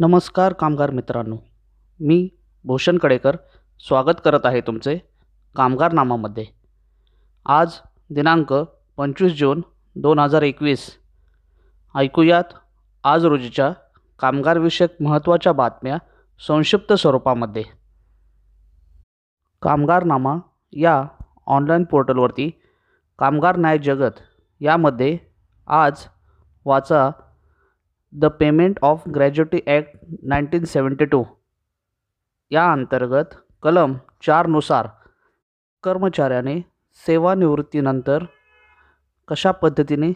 नमस्कार कामगार मित्रांनो. मी भूषण कडेकर स्वागत करत आहे तुमचे कामगारनामामध्ये. आज दिनांक पंचवीस जून दोन हजार एकवीस. ऐकूयात आज रोजीच्या कामगारविषयक महत्त्वाच्या बातम्या संक्षिप्त स्वरूपामध्ये. कामगारनामा या ऑनलाईन पोर्टलवरती कामगार न्याय जगत यामध्ये आज वाचा the payment of gratuity act nineteen seventy two. या अंतर्गत कलम चारनुसार कर्मचाऱ्याने सेवानिवृत्तीनंतर कशा पद्धतीने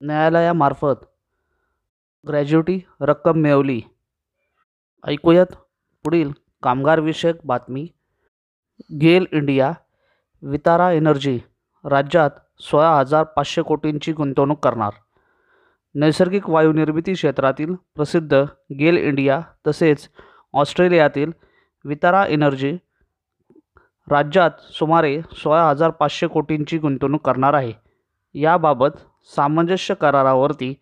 न्यायालयामार्फत ग्रॅज्युटी रक्कम मिळवली? ऐकूयात पुढील कामगारविषयक बातमी. गेल इंडिया वितारा एनर्जी राज्यात सोळा हजार पाचशे कोटींची गुंतवणूक करणार. नैसर्गिक वायू निर्मिती क्षेत्रातील प्रसिद्ध गेल इंडिया तसेच ऑस्ट्रेलियातील वितारा एनर्जी राज्यात सुमारे सोळा हजार पाचशे कोटींची गुंतवणूक करणार आहे. याबाबत सामंजस्य करारावरती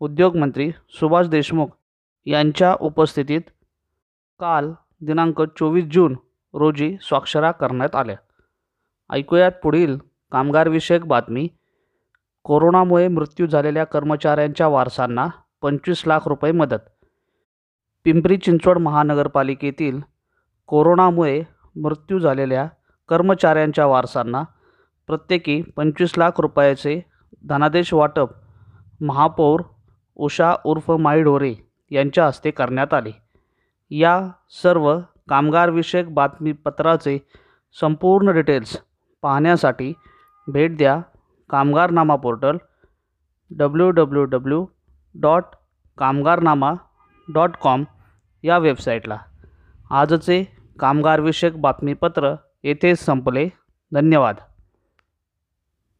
उद्योगमंत्री सुभाष देशमुख यांच्या उपस्थितीत काल दिनांक चोवीस जून रोजी स्वाक्षऱ्या करण्यात आल्या. ऐकूयात पुढील कामगारविषयक बातमी कोरोनामुळे मृत्यू झालेल्या कर्मचाऱ्यांच्या वारसांना पंचवीस लाख रुपये मदत. पिंपरी चिंचवड महानगरपालिकेतील कोरोनामुळे मृत्यू झालेल्या कर्मचाऱ्यांच्या वारसांना प्रत्येकी पंचवीस लाख रुपयाचे धनादेश वाटप महापौर उषा उर्फ माईढोरे यांच्या हस्ते करण्यात आले. या सर्व कामगारविषयक बातमीपत्राचे संपूर्ण डिटेल्स पाहण्यासाठी भेट द्या. Kamgarnama portal W W W dot Kamgarnama dot com या वेबसाईटला आजचे कामगारविषयक बातमीपत्र येथेच संपले. धन्यवाद.